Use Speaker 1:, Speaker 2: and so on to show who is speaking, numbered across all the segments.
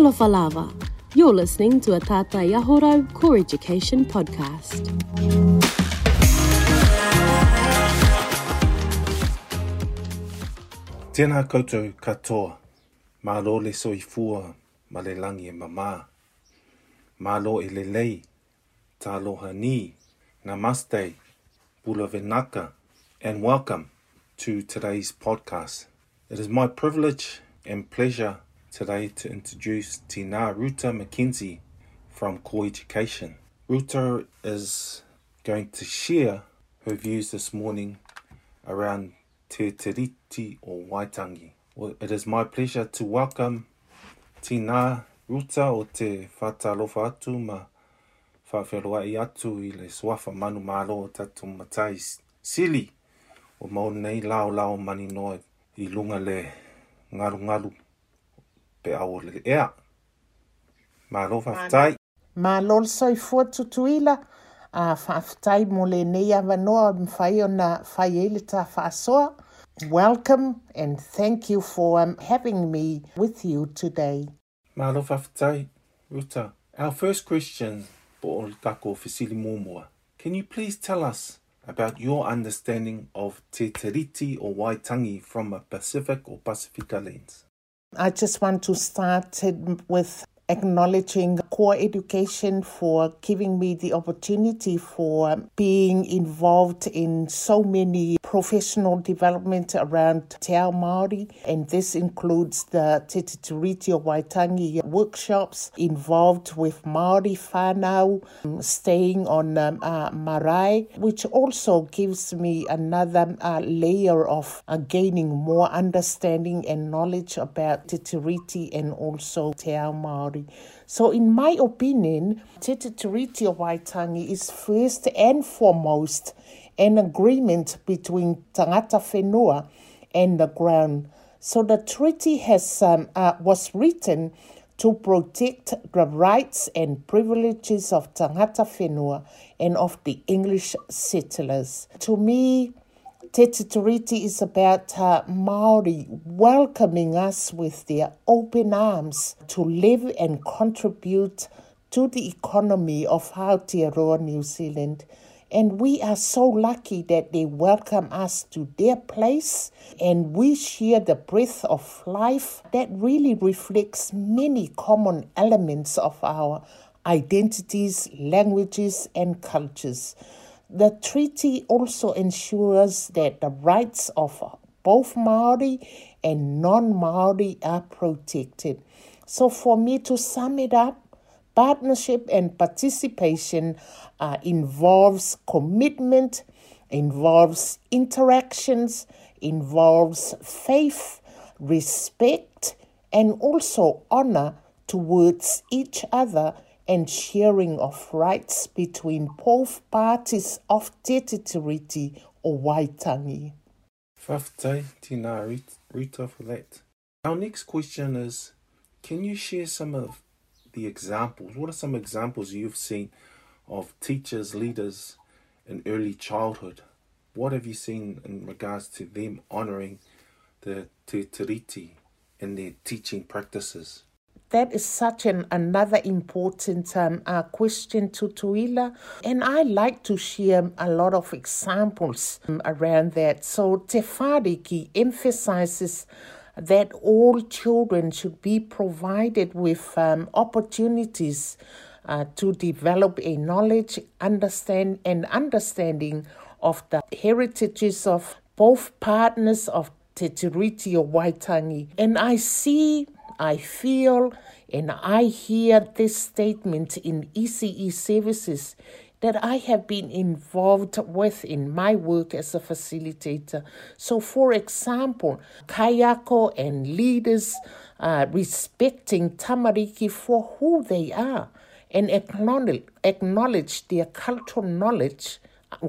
Speaker 1: Talofa lava. You're listening to a Tata Yahoro Core Education podcast.
Speaker 2: Tēnā koutou katoa, mālo le soifua ma le langi e mamā. Mālo e le lei, tāloha ni, namaste, pula venaka, and welcome to today's podcast. It is my privilege and pleasure today to introduce Tina Ruta McKenzie from Core Education. Ruta is going to share her views this morning around Te Tiriti or Waitangi. Well, it is my pleasure to welcome Tina Ruta o te whatalofa atu ma whawhiroa i atu i le suafa manu malo o tatu matai sili o maunei lao lao mani noe i lunga le ngaru ngaru pe au le ea. Malo whawhitai.
Speaker 3: Ma lol soi fua tutuila a whaafitai mo le nei awa noa mwhai o na whai ele ta whaasoa. Welcome and thank you for um, having me with you today.
Speaker 2: Malo whawhitai. Ruta, our first question po o tako Fisili Momoa. Can you please tell us about your understanding of Te Tiriti or Waitangi from a Pacific or Pacifica lens?
Speaker 3: I just want to start with acknowledging core education for giving me the opportunity for being involved in so many professional development around Te Ao Māori, and this includes the Te Tiriti o Waitangi workshops involved with Māori whānau, staying on um, uh, marae, which also gives me another uh, layer of uh, gaining more understanding and knowledge about Te Tiriti and also Te Ao Māori. So, in my opinion, Te Te Tiriti Waitangi is first and foremost an agreement between Tangata Whenua and the Crown. So, the treaty has um, uh, was written to protect the rights and privileges of Tangata Whenua and of the English settlers. To me, Te Tiriti is about uh, Maori welcoming us with their open arms to live and contribute to the economy of Aotearoa, New Zealand. And we are so lucky that they welcome us to their place and we share the breath of life that really reflects many common elements of our identities, languages, and cultures. The treaty also ensures that the rights of both Maori and non Maori are protected. So, for me to sum it up, partnership and participation uh, involves commitment, involves interactions, involves faith, respect, and also honor towards each other and sharing of rights between both parties of Te Te Tiriti o Waitangi.
Speaker 2: Rita for that. Our next question is, can you share some of the examples? What are some examples you've seen of teachers, leaders in early childhood? What have you seen in regards to them honouring the Te Tiriti in their teaching practices?
Speaker 3: That is such an another important um, uh, question to Tuila, and I like to share a lot of examples um, around that. So Te Whāriki emphasizes that all children should be provided with um, opportunities uh, to develop a knowledge, understand, and understanding of the heritages of both partners of Te Tiriti o Waitangi. And I see I feel and I hear this statement in ECE services that I have been involved with in my work as a facilitator. So, for example, Kaiako and leaders uh, respecting Tamariki for who they are and acknowledge, acknowledge their cultural knowledge,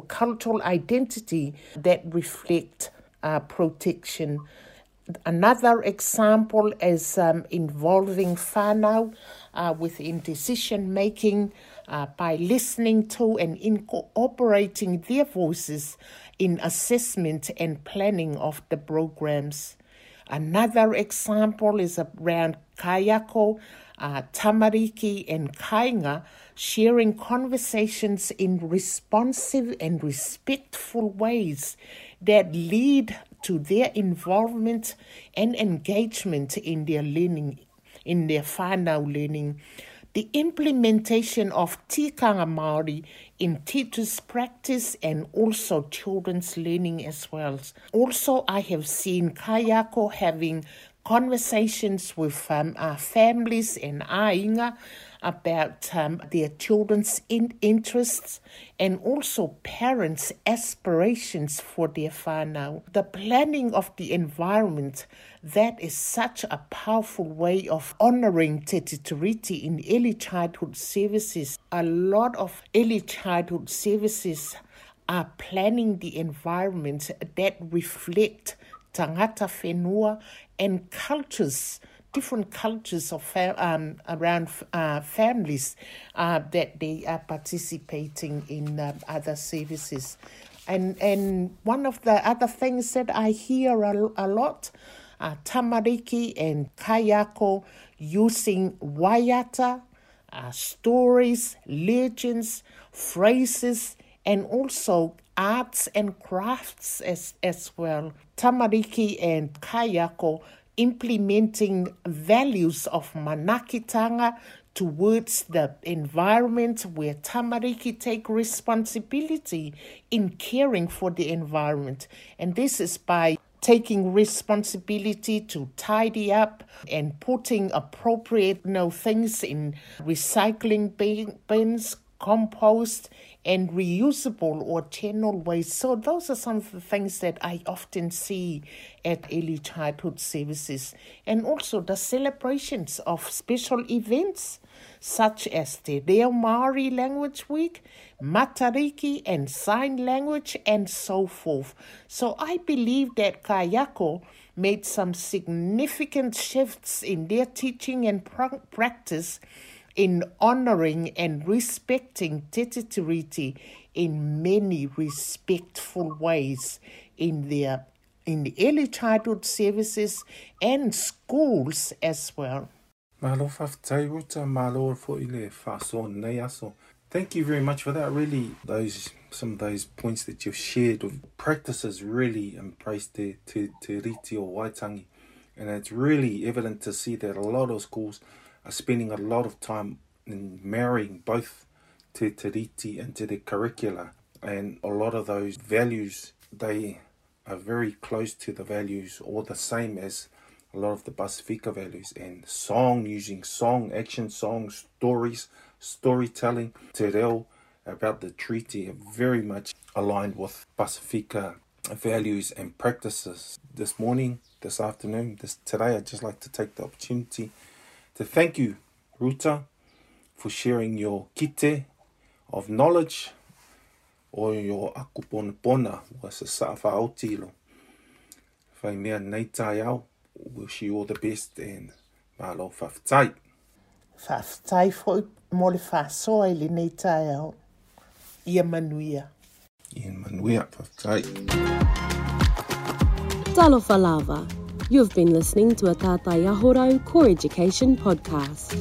Speaker 3: cultural identity that reflect uh, protection. Another example is um, involving whānau uh, within decision making uh, by listening to and incorporating their voices in assessment and planning of the programs. Another example is around Kaiako, uh, Tamariki, and Kainga sharing conversations in responsive and respectful ways that lead to their involvement and engagement in their learning, in their whānau learning. The implementation of tikanga Māori in teachers' practice and also children's learning as well. Also, I have seen Kaiako having conversations with um, our families and ainga about um, their children's in- interests and also parents' aspirations for their whānau. The planning of the environment, that is such a powerful way of honouring Te Tiriti in early childhood services. A lot of early childhood services are planning the environment that reflect tangata whenua and cultures different cultures of um, around uh, families uh, that they are participating in uh, other services. And, and one of the other things that I hear a, a lot are tamariki and kaiako using waiata, uh, stories, legends, phrases, and also arts and crafts as, as well. Tamariki and kaiako implementing values of manaakitanga towards the environment where tamariki take responsibility in caring for the environment. And this is by taking responsibility to tidy up and putting appropriate you know, things in recycling bins compost and reusable or channel waste. So those are some of the things that I often see at early childhood services. And also the celebrations of special events such as the Reo Māori Language Week, Matariki and Sign Language and so forth. So I believe that Kaiako made some significant shifts in their teaching and practice in honoring and respecting Te Tiriti in many respectful ways in their in the early childhood services and schools as well.
Speaker 2: Thank you very much for that. Really, those some of those points that you've shared of practices really embrace te, te, te riti o waitangi. And it's really evident to see that a lot of schools are spending a lot of time in marrying both Te Tiriti and Te Curricula. And a lot of those values, they are very close to the values or the same as a lot of the Pasifika values. And song, using song, action songs, stories, storytelling, te reo about the treaty are very much aligned with Pasifika values and practices. This morning, this afternoon, this today, I'd just like to take the opportunity to thank you, Ruta, for sharing your kite of knowledge o your akuponapona was a safa autilo. Whai mea nei tai au, wish you all the best and malo whawhtai.
Speaker 3: Whawhtai fo mo le whasoa i le nei tai au. Ia manuia.
Speaker 2: Ia manuia, whawhtai.
Speaker 1: Talo Falava. You've been listening to a Tātai Aho Rau Core Education podcast.